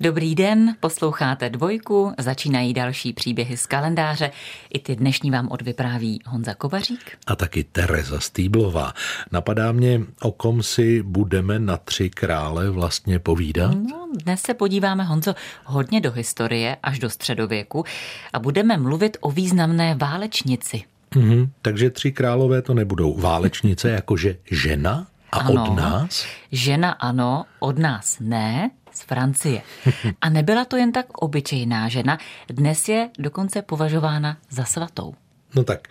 Dobrý den, posloucháte dvojku, začínají další příběhy z kalendáře. I ty dnešní vám odvypráví Honza Kovařík. A taky Tereza Stýblová. Napadá mě, o kom si budeme na tři krále vlastně povídat? No, dnes se podíváme, Honzo, hodně do historie, až do středověku a budeme mluvit o významné válečnici. Mhm, takže tři králové to nebudou válečnice jakože žena a Ano. od nás? Žena ano, od nás ne, z Francie. A nebyla to jen tak obyčejná žena, dnes je dokonce považována za svatou. No tak,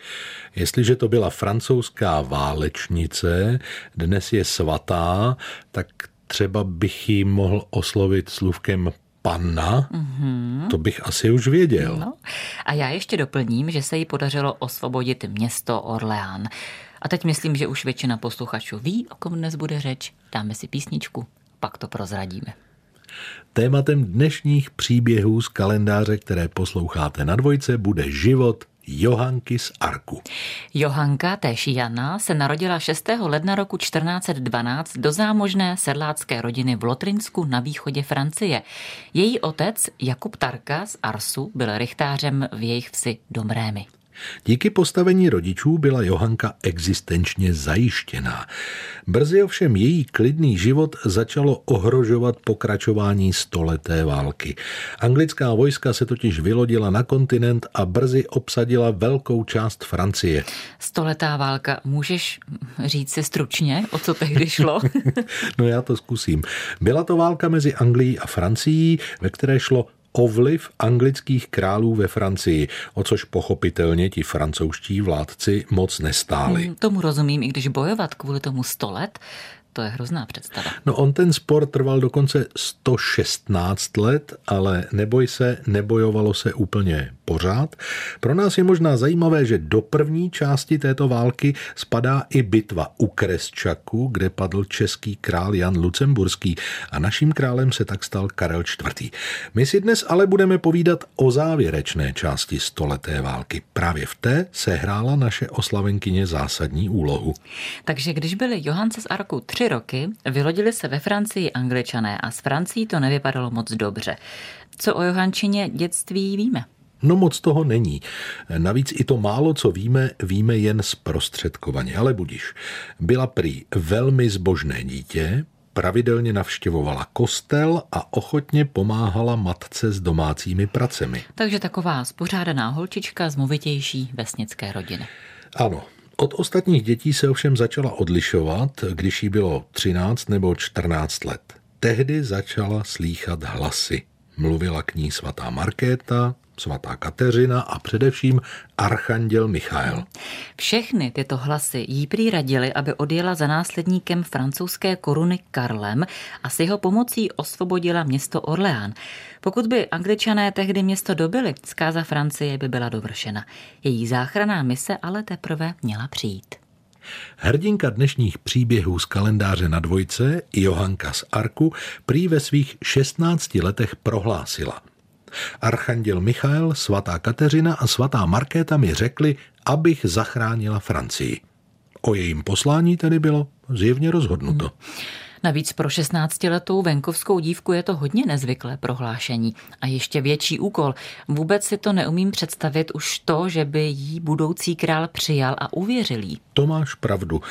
jestliže to byla francouzská válečnice, dnes je svatá, tak třeba bych ji mohl oslovit slůvkem panna, mm-hmm. to bych asi už věděl. No. A já ještě doplním, že se jí podařilo osvobodit město Orleán. A teď myslím, že už většina posluchačů ví, o kom dnes bude řeč. Dáme si písničku, pak to prozradíme. Tématem dnešních příběhů z kalendáře, které posloucháte na dvojce, bude život Johanky z Arku. Johanka, též Jana, se narodila 6. ledna roku 1412 do zámožné sedlácké rodiny v Lotrinsku na východě Francie. Její otec, Jakub Tarka z Arsu, byl rychtářem v jejich vsi Domrémy. Díky postavení rodičů byla Johanka existenčně zajištěná. Brzy ovšem její klidný život začalo ohrožovat pokračování stoleté války. Anglická vojska se totiž vylodila na kontinent a brzy obsadila velkou část Francie. Stoletá válka, můžeš říct si stručně, o co tehdy šlo? No já to zkusím. Byla to válka mezi Anglií a Francií, ve které šlo o vliv anglických králů ve Francii, o což pochopitelně ti francouzští vládci moc nestáli. Hmm, Tomu rozumím, i když bojovat kvůli tomu sto let, to je hrozná představa. No on ten spor trval dokonce 116 let, ale neboj se, nebojovalo se úplně pořád. Pro nás je možná zajímavé, že do první části této války spadá i bitva u Kresčaku, kde padl český král Jan Lucemburský a naším králem se tak stal Karel IV. My si dnes ale budeme povídat o závěrečné části stoleté války. Právě v té se hrála naše oslavenkyně zásadní úlohu. Takže když byli Johance z Arku tři roky, vylodili se ve Francii angličané a s Francií to nevypadalo moc dobře. Co o Johančině dětství víme? No moc toho není. Navíc i to málo, co víme, víme jen zprostředkovaně, ale budiš. Byla prý velmi zbožné dítě, pravidelně navštěvovala kostel a ochotně pomáhala matce s domácími pracemi. Takže taková spořádaná holčička z movitější vesnické rodiny. Ano, od ostatních dětí se ovšem začala odlišovat, když jí bylo 13 nebo 14 let. Tehdy začala slýchat hlasy. Mluvila k ní svatá Markéta, svatá Kateřina a především archanděl Michael. Všechny tyto hlasy jí prý radili, aby odjela za následníkem francouzské koruny Karlem a s jeho pomocí osvobodila město Orleán. Pokud by angličané tehdy město dobili, zkáza Francie by byla dovršena. Její záchranná mise ale teprve měla přijít. Hrdinka dnešních příběhů z kalendáře na dvojce, Johanka z Arku, prý ve svých 16 letech prohlásila. Archanděl Michael, svatá Kateřina a svatá Markéta mi řekli, abych zachránila Francii. O jejím poslání tedy bylo zjevně rozhodnuto. Navíc pro 16-letou venkovskou dívku je to hodně nezvyklé prohlášení. A ještě větší úkol. Vůbec si to neumím představit už to, že by jí budoucí král přijal a uvěřil jí. To máš pravdu.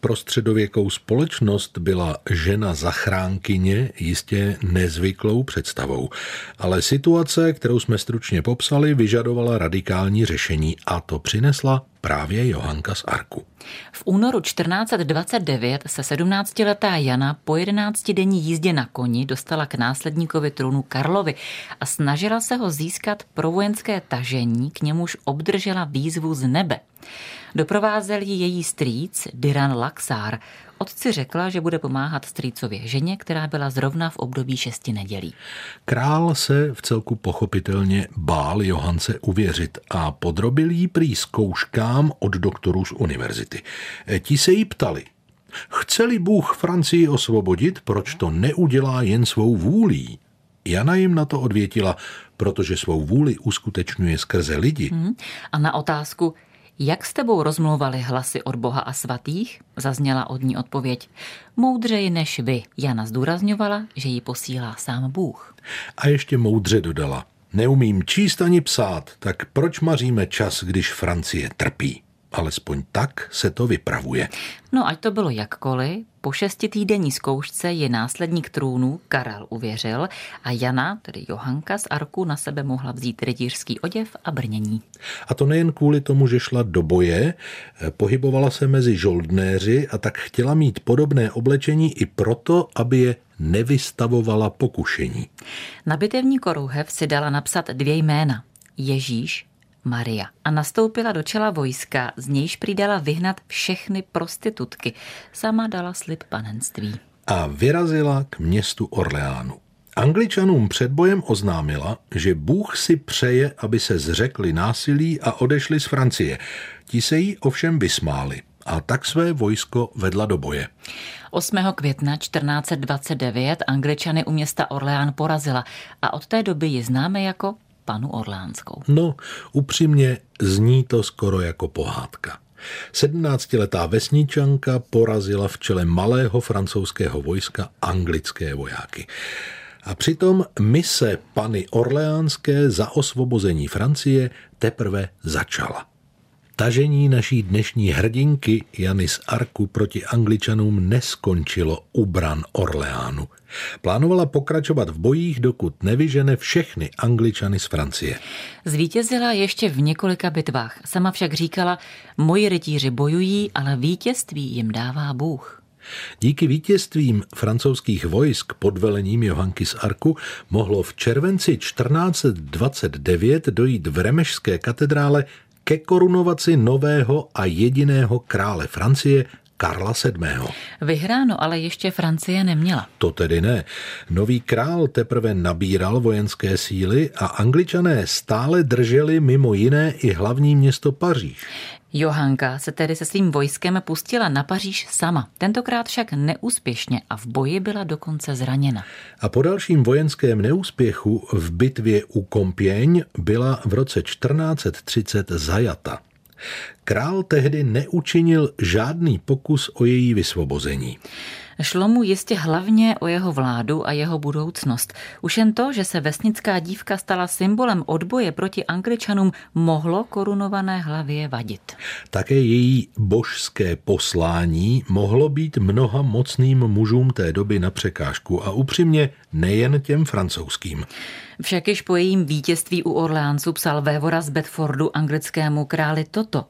Pro středověkou společnost byla žena zachránkyně jistě nezvyklou představou. Ale situace, kterou jsme stručně popsali, vyžadovala radikální řešení a to přinesla právě Johanka z Arku. V únoru 1429 se 17-letá Jana po 11-denní jízdě na koni dostala k následníkovi trůnu Karlovi a snažila se ho získat pro vojenské tažení, k němuž obdržela výzvu z nebe. Doprovázel ji její strýc Diran Laxár. Otci řekla, že bude pomáhat strýcově ženě, která byla zrovna v období šesti nedělí. Král se v celku pochopitelně bál Johance uvěřit a podrobil jí prý zkouškám od doktorů z univerzity. Ti se jí ptali, chce-li Bůh Francii osvobodit, proč to neudělá jen svou vůlí? Jana jim na to odvětila, protože svou vůli uskutečňuje skrze lidi. Hmm. A na otázku, Jak s tebou rozmluvali hlasy od Boha a svatých? Zazněla od ní odpověď. Moudřeji než vy. Jana zdůrazňovala, že ji posílá sám Bůh. A ještě moudře dodala. Neumím číst ani psát, tak proč maříme čas, když Francie trpí? Alespoň tak se to vypravuje. No ať to bylo jakkoliv, po šestitýdenní zkoušce je následník trůnu Karel uvěřil a Jana, tedy Johanka z Arku, na sebe mohla vzít rytířský oděv a brnění. A to nejen kvůli tomu, že šla do boje, pohybovala se mezi žoldnéři a tak chtěla mít podobné oblečení i proto, aby je nevystavovala pokušení. Na bitevní korouhev si dala napsat dvě jména. Ježíš Maria a nastoupila do čela vojska, z nějž přidala vyhnat všechny prostitutky. Sama dala slib panenství. A vyrazila k městu Orleánu. Angličanům před bojem oznámila, že Bůh si přeje, aby se zřekli násilí a odešli z Francie. Ti se jí ovšem vysmáli a tak své vojsko vedla do boje. 8. května 1429 Angličany u města Orleán porazila a od té doby ji známe jako panu Orlánskou. No, upřímně zní to skoro jako pohádka. Sedmnáctiletá vesničanka porazila v čele malého francouzského vojska anglické vojáky. A přitom mise Pany Orleánské za osvobození Francie teprve začala. Tažení naší dnešní hrdinky Jany z Arku proti Angličanům neskončilo u bran Orleánu. Plánovala pokračovat v bojích, dokud nevyžene všechny Angličany z Francie. Zvítězila ještě v několika bitvách. Sama však říkala, moji rytíři bojují, ale vítězství jim dává Bůh. Díky vítězstvím francouzských vojsk pod velením Johanky z Arku mohlo v červenci 1429 dojít v Remešské katedrále ke korunovaci nového a jediného krále Francie Karla VII. Vyhráno ale ještě Francie neměla. To tedy ne. Nový král teprve nabíral vojenské síly a angličané stále drželi mimo jiné i hlavní město Paříž. Johanka se tedy se svým vojskem pustila na Paříž sama, tentokrát však neúspěšně a v boji byla dokonce zraněna. A po dalším vojenském neúspěchu v bitvě u Compiègne byla v roce 1430 zajata. Král tehdy neučinil žádný pokus o její vysvobození. Šlo mu jistě hlavně o jeho vládu a jeho budoucnost. Už jen to, že se vesnická dívka stala symbolem odboje proti Angličanům, mohlo korunované hlavě vadit. Také její božské poslání mohlo být mnoha mocným mužům té doby na překážku a upřímně nejen těm francouzským. Však již po jejím vítězství u Orleáncu psal vévora z Bedfordu anglickému králi toto.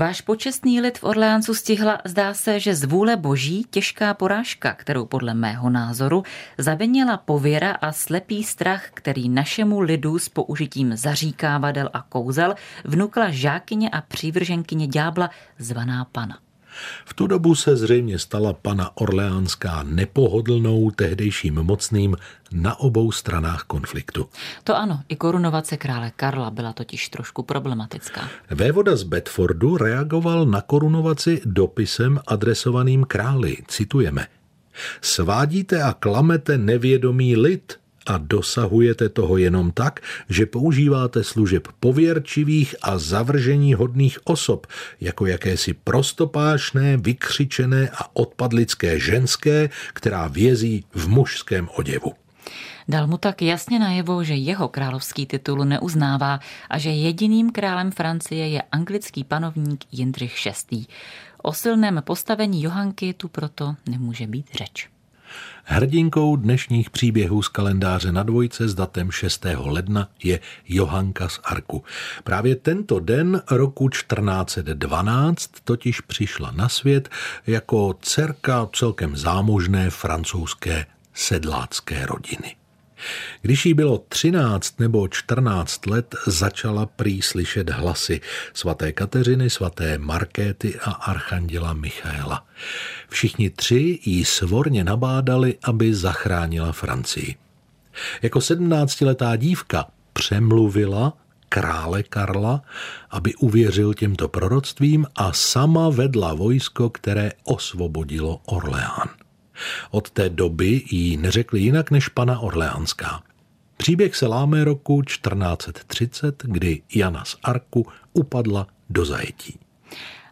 Váš počestný lid v Orleáncu stihla, zdá se, že z vůle boží těžká porážka, kterou podle mého názoru zavinila pověra a slepý strach, který našemu lidu s použitím zaříkávadel a kouzel vnukla žákyně a přívrženkyně ďábla zvaná pana. V tu dobu se zřejmě stala pana Orleánská nepohodlnou tehdejším mocným na obou stranách konfliktu. To ano, i korunovace krále Karla byla totiž trošku problematická. Vévoda z Bedfordu reagoval na korunovaci dopisem adresovaným králi. Citujeme. Svádíte a klamete nevědomý lid, a dosahujete toho jenom tak, že používáte služeb pověrčivých a zavržení hodných osob, jako jakési prostopášné, vykřičené a odpadlické ženské, která vězí v mužském oděvu. Dal mu tak jasně najevo, že jeho královský titul neuznává a že jediným králem Francie je anglický panovník Jindřich VI. O silném postavení Johanky tu proto nemůže být řeč. Hrdinkou dnešních příběhů z kalendáře na dvojce s datem 6. ledna je Johanka z Arku. Právě tento den roku 1412 totiž přišla na svět jako dcerka celkem zámožné francouzské sedlácké rodiny. Když jí bylo 13 nebo 14 let, začala prý slyšet hlasy svaté Kateřiny, svaté Markéty a archanděla Michaela. Všichni tři jí svorně nabádali, aby zachránila Francii. Jako 17-letá dívka přemluvila krále Karla, aby uvěřil těmto proroctvím a sama vedla vojsko, které osvobodilo Orleán. Od té doby jí neřekli jinak než pana Orleánská. Příběh se láme roku 1430, kdy Jana z Arku upadla do zajetí.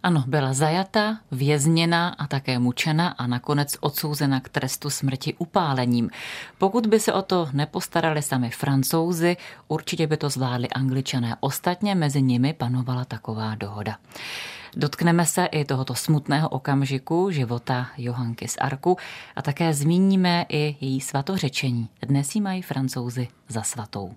Ano, byla zajata, vězněna a také mučena a nakonec odsouzena k trestu smrti upálením. Pokud by se o to nepostarali sami francouzi, určitě by to zvládli angličané. Ostatně mezi nimi panovala taková dohoda. Dotkneme se i tohoto smutného okamžiku života Johanky z Arku a také zmíníme i její svatořečení. Dnes ji mají francouzi za svatou.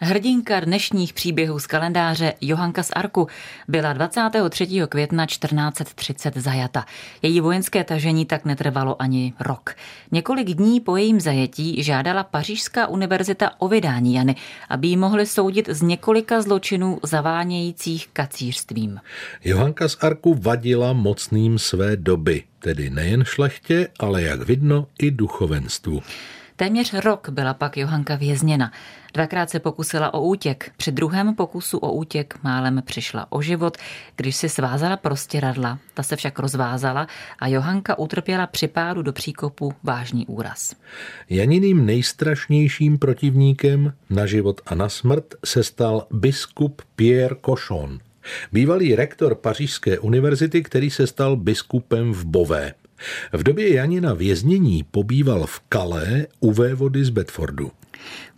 Hrdinka dnešních příběhů z kalendáře Johanka z Arku byla 23. května 1430 zajata. Její vojenské tažení tak netrvalo ani rok. Několik dní po jejím zajetí žádala Pařížská univerzita o vydání Jany, aby ji mohli soudit z několika zločinů zavánějících kacířstvím. Johanka z Arku vadila mocným své doby, tedy nejen šlechtě, ale jak vidno i duchovenstvu. Téměř rok byla pak Johanka vězněna. Dvakrát se pokusila o útěk. Při druhém pokusu o útěk málem přišla o život, když si svázala prostěradla. Ta se však rozvázala a Johanka utrpěla při pádu do příkopu vážný úraz. Janiným nejstrašnějším protivníkem na život a na smrt se stal biskup Pierre Cochon, bývalý rektor Pařížské univerzity, který se stal biskupem v Bové. V době Janina věznění pobýval v Calais u vévody z Bedfordu.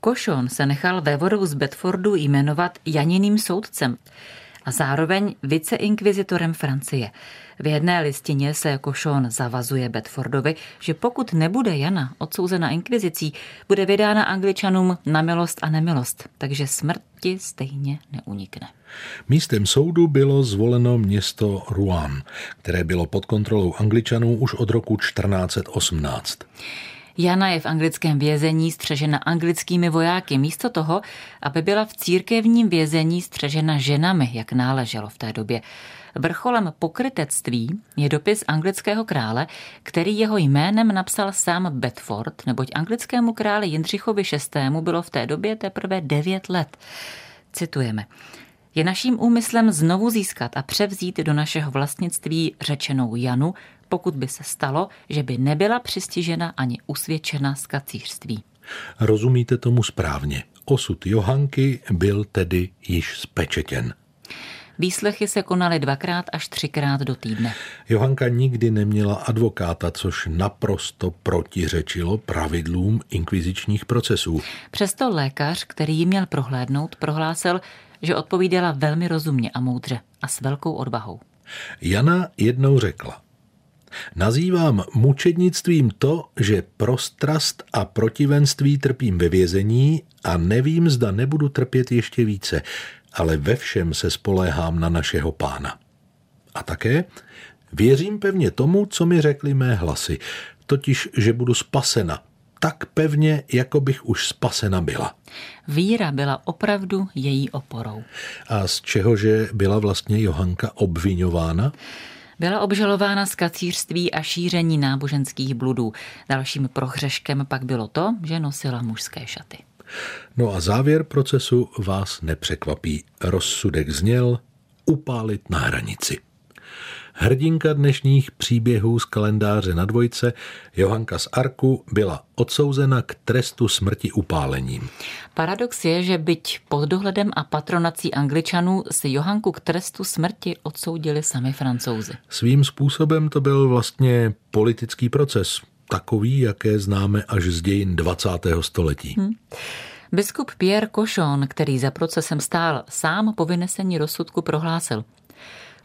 Košon se nechal vévodou z Bedfordu jmenovat Janiným soudcem a zároveň viceinkvizitorem Francie. V jedné listině se Košon zavazuje Bedfordovi, že pokud nebude Jana odsouzena inkvizicí, bude vydána angličanům na milost a nemilost, takže smrti stejně neunikne. Místem soudu bylo zvoleno město Rouen, které bylo pod kontrolou angličanů už od roku 1418. Jana je v anglickém vězení střežena anglickými vojáky, místo toho, aby byla v církevním vězení střežena ženami, jak náleželo v té době. Vrcholem pokrytectví je dopis anglického krále, který jeho jménem napsal sám Bedford, neboť anglickému králi Jindřichovi VI. bylo v té době teprve devět let. Citujeme. Je naším úmyslem znovu získat a převzít do našeho vlastnictví řečenou Janu, pokud by se stalo, že by nebyla přistižena ani usvědčena z kacířství. Rozumíte tomu správně. Osud Johanky byl tedy již spečetěn. Výslechy se konaly dvakrát až třikrát do týdne. Johanka nikdy neměla advokáta, což naprosto protiřečilo pravidlům inkvizičních procesů. Přesto lékař, který ji měl prohlédnout, prohlásil, že odpovídala velmi rozumně a moudře a s velkou odvahou. Jana jednou řekla, Nazývám mučednictvím to, že prostrast a protivenství trpím ve vězení a nevím, zda nebudu trpět ještě více, ale ve všem se spoléhám na našeho pána. A také věřím pevně tomu, co mi řekli mé hlasy, totiž, že budu spasena, tak pevně, jako bych už spasena byla. Víra byla opravdu její oporou. A z čehože byla vlastně Johanka obvinována? Byla obžalována z kacířství a šíření náboženských bludů. Dalším prohřeškem pak bylo to, že nosila mužské šaty. No a závěr procesu vás nepřekvapí. Rozsudek zněl upálit na hranici. Hrdinka dnešních příběhů z kalendáře na dvojce, Johanka z Arku, byla odsouzena k trestu smrti upálením. Paradox je, že byť pod dohledem a patronací Angličanů si Johanku k trestu smrti odsoudili sami francouzi. Svým způsobem to byl vlastně politický proces, takový, jaké známe až z dějin 20. století. Hmm. Biskup Pierre Cochon, který za procesem stál, sám po vynesení rozsudku prohlásil –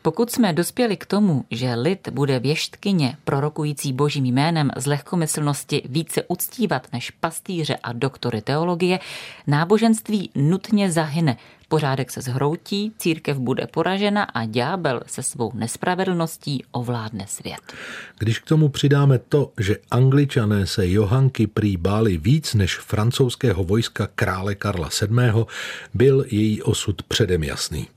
pokud jsme dospěli k tomu, že lid bude věštkyně prorokující božím jménem z lehkomyslnosti více uctívat než pastýře a doktory teologie, náboženství nutně zahyne, pořádek se zhroutí, církev bude poražena a ďábel se svou nespravedlností ovládne svět. Když k tomu přidáme to, že angličané se Johanky prý báli víc než francouzského vojska krále Karla VII., byl její osud předem jasný.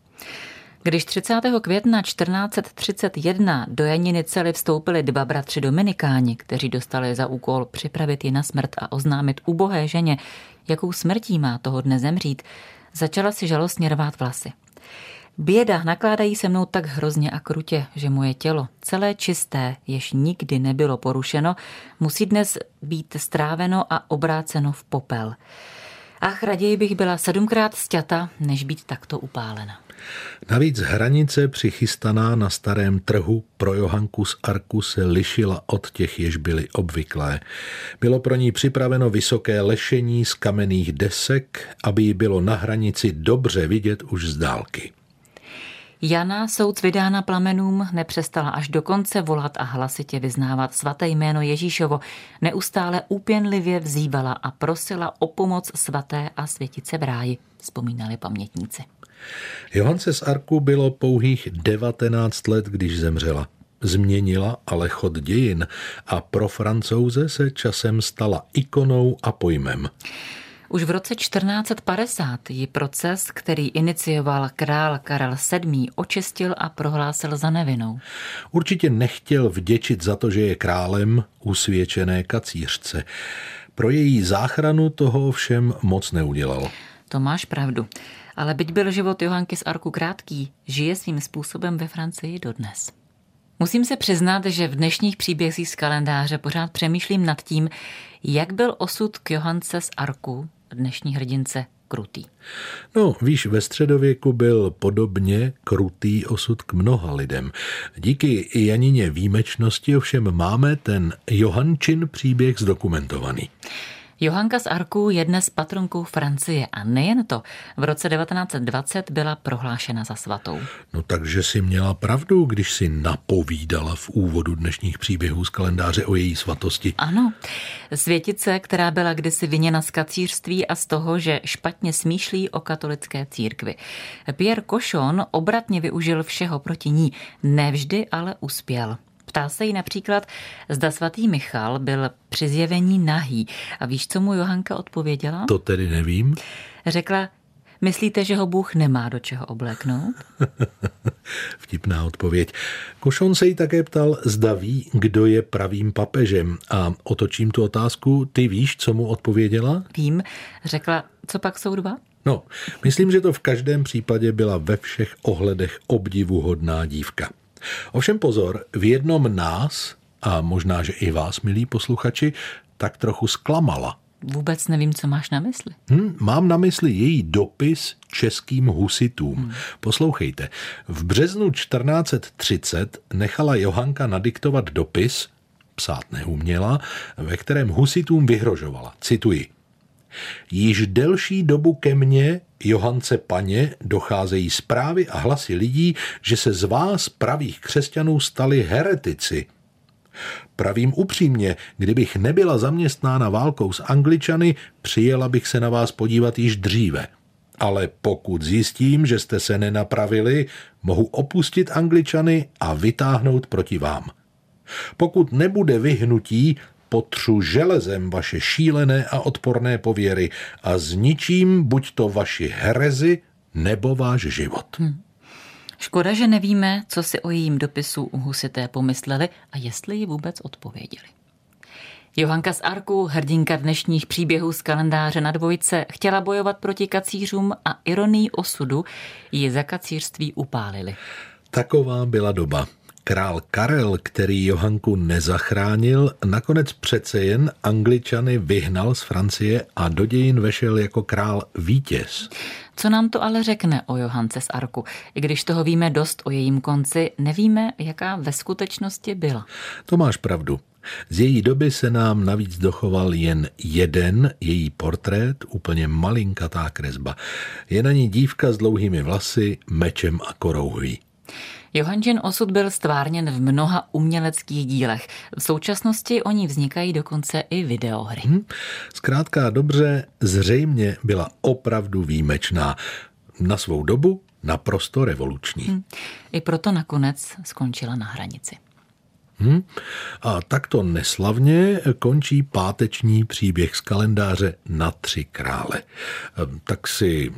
Když 30. května 1431 do Janiny cely vstoupili dva bratři Dominikáni, kteří dostali za úkol připravit ji na smrt a oznámit ubohé ženě, jakou smrtí má toho dne zemřít, začala si žalostně rvát vlasy. Běda nakládají se mnou tak hrozně a krutě, že moje tělo, celé čisté, jež nikdy nebylo porušeno, musí dnes být stráveno a obráceno v popel. Ach, raději bych byla sedmkrát stěta, než být takto upálena. Navíc hranice přichystaná na starém trhu pro Johanku z Arku se lišila od těch, jež byly obvyklé. Bylo pro ní připraveno vysoké lešení z kamenných desek, aby ji bylo na hranici dobře vidět už z dálky. Jana, soud vydána plamenům, nepřestala až do konce volat a hlasitě vyznávat svaté jméno Ježíšovo. Neustále úpěnlivě vzývala a prosila o pomoc svaté a světice v ráji, vzpomínali pamětníci. Johance z Arku bylo pouhých 19 let, když zemřela. Změnila ale chod dějin a pro francouze se časem stala ikonou a pojmem. Už v roce 1450 ji proces, který inicioval král Karel VII, očistil a prohlásil za nevinou. Určitě nechtěl vděčit za to, že je králem usvědčené kacířce. Pro její záchranu toho všem moc neudělal. To máš pravdu. Ale byť byl život Johanky z Arku krátký, žije svým způsobem ve Francii dodnes. Musím se přiznat, že v dnešních příbězích z kalendáře pořád přemýšlím nad tím, jak byl osud k Johance z Arku, dnešní hrdince, krutý. No, víš, ve středověku byl podobně krutý osud k mnoha lidem. Díky Janině výjimečnosti ovšem máme ten Johančin příběh zdokumentovaný. Johanka z Arku je dnes patronkou Francie a nejen to, v roce 1920 byla prohlášena za svatou. No takže si měla pravdu, když si napovídala v úvodu dnešních příběhů z kalendáře o její svatosti. Ano, světice, která byla kdysi viněna z kacířství a z toho, že špatně smýšlí o katolické církvi. Pierre Cochon obratně využil všeho proti ní, nevždy ale uspěl. Ptá se jí například, zda svatý Michal byl při zjevení nahý. A víš, co mu Johanka odpověděla? To tedy nevím. Řekla, myslíte, že ho Bůh nemá do čeho obléknout? Vtipná odpověď. Košon se jí také ptal, zda ví, kdo je pravým papežem. A otočím tu otázku, ty víš, co mu odpověděla? Vím, řekla, co pak jsou dva? No, myslím, že to v každém případě byla ve všech ohledech obdivuhodná dívka. Ovšem pozor, v jednom nás, a možná, že i vás, milí posluchači, tak trochu zklamala. Vůbec nevím, co máš na mysli. Hm, mám na mysli její dopis českým husitům. Hmm. Poslouchejte, v březnu 1430 nechala Johanka nadiktovat dopis, psát neuměla, ve kterém husitům vyhrožovala. Cituji. Již delší dobu ke mně, Johance Paně, docházejí zprávy a hlasy lidí, že se z vás pravých křesťanů stali heretici. Pravím upřímně, kdybych nebyla zaměstnána válkou s Angličany, přijela bych se na vás podívat již dříve. Ale pokud zjistím, že jste se nenapravili, mohu opustit Angličany a vytáhnout proti vám. Pokud nebude vyhnutí, potřu železem vaše šílené a odporné pověry a zničím buď to vaši herezi nebo váš život. Hmm. Škoda, že nevíme, co si o jejím dopisu u husité pomysleli a jestli ji vůbec odpověděli. Johanka z Arku, hrdinka dnešních příběhů z kalendáře na dvojce, chtěla bojovat proti kacířům a ironii osudu ji za kacířství upálili. Taková byla doba. Král Karel, který Johanku nezachránil, nakonec přece jen Angličany vyhnal z Francie a do dějin vešel jako král vítěz. Co nám to ale řekne o Johance z Arku? I když toho víme dost o jejím konci, nevíme, jaká ve skutečnosti byla. To máš pravdu. Z její doby se nám navíc dochoval jen jeden její portrét, úplně malinkatá kresba. Je na ní dívka s dlouhými vlasy, mečem a korouhví. Johanžin osud byl stvárněn v mnoha uměleckých dílech. V současnosti o ní vznikají dokonce i videohry. Hmm. Zkrátka dobře, zřejmě byla opravdu výjimečná. Na svou dobu naprosto revoluční. Hmm. I proto nakonec skončila na hranici. Hmm. A takto neslavně končí páteční příběh z kalendáře na tři krále. Ehm, tak si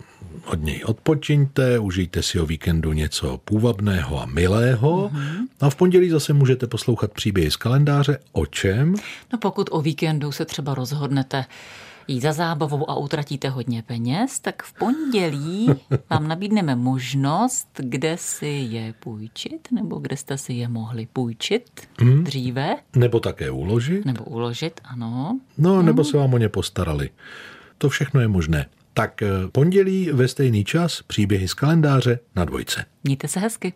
od něj odpočiňte, užijte si o víkendu něco půvabného a milého mm-hmm. a v pondělí zase můžete poslouchat příběhy z kalendáře. O čem? No pokud o víkendu se třeba rozhodnete jít za zábavou a utratíte hodně peněz, tak v pondělí vám nabídneme možnost, kde si je půjčit, nebo kde jste si je mohli půjčit hmm. dříve. Nebo také uložit. Nebo uložit, ano. No, nebo hmm. se vám o ně postarali. To všechno je možné. Tak pondělí ve stejný čas příběhy z kalendáře na dvojce. Mějte se hezky.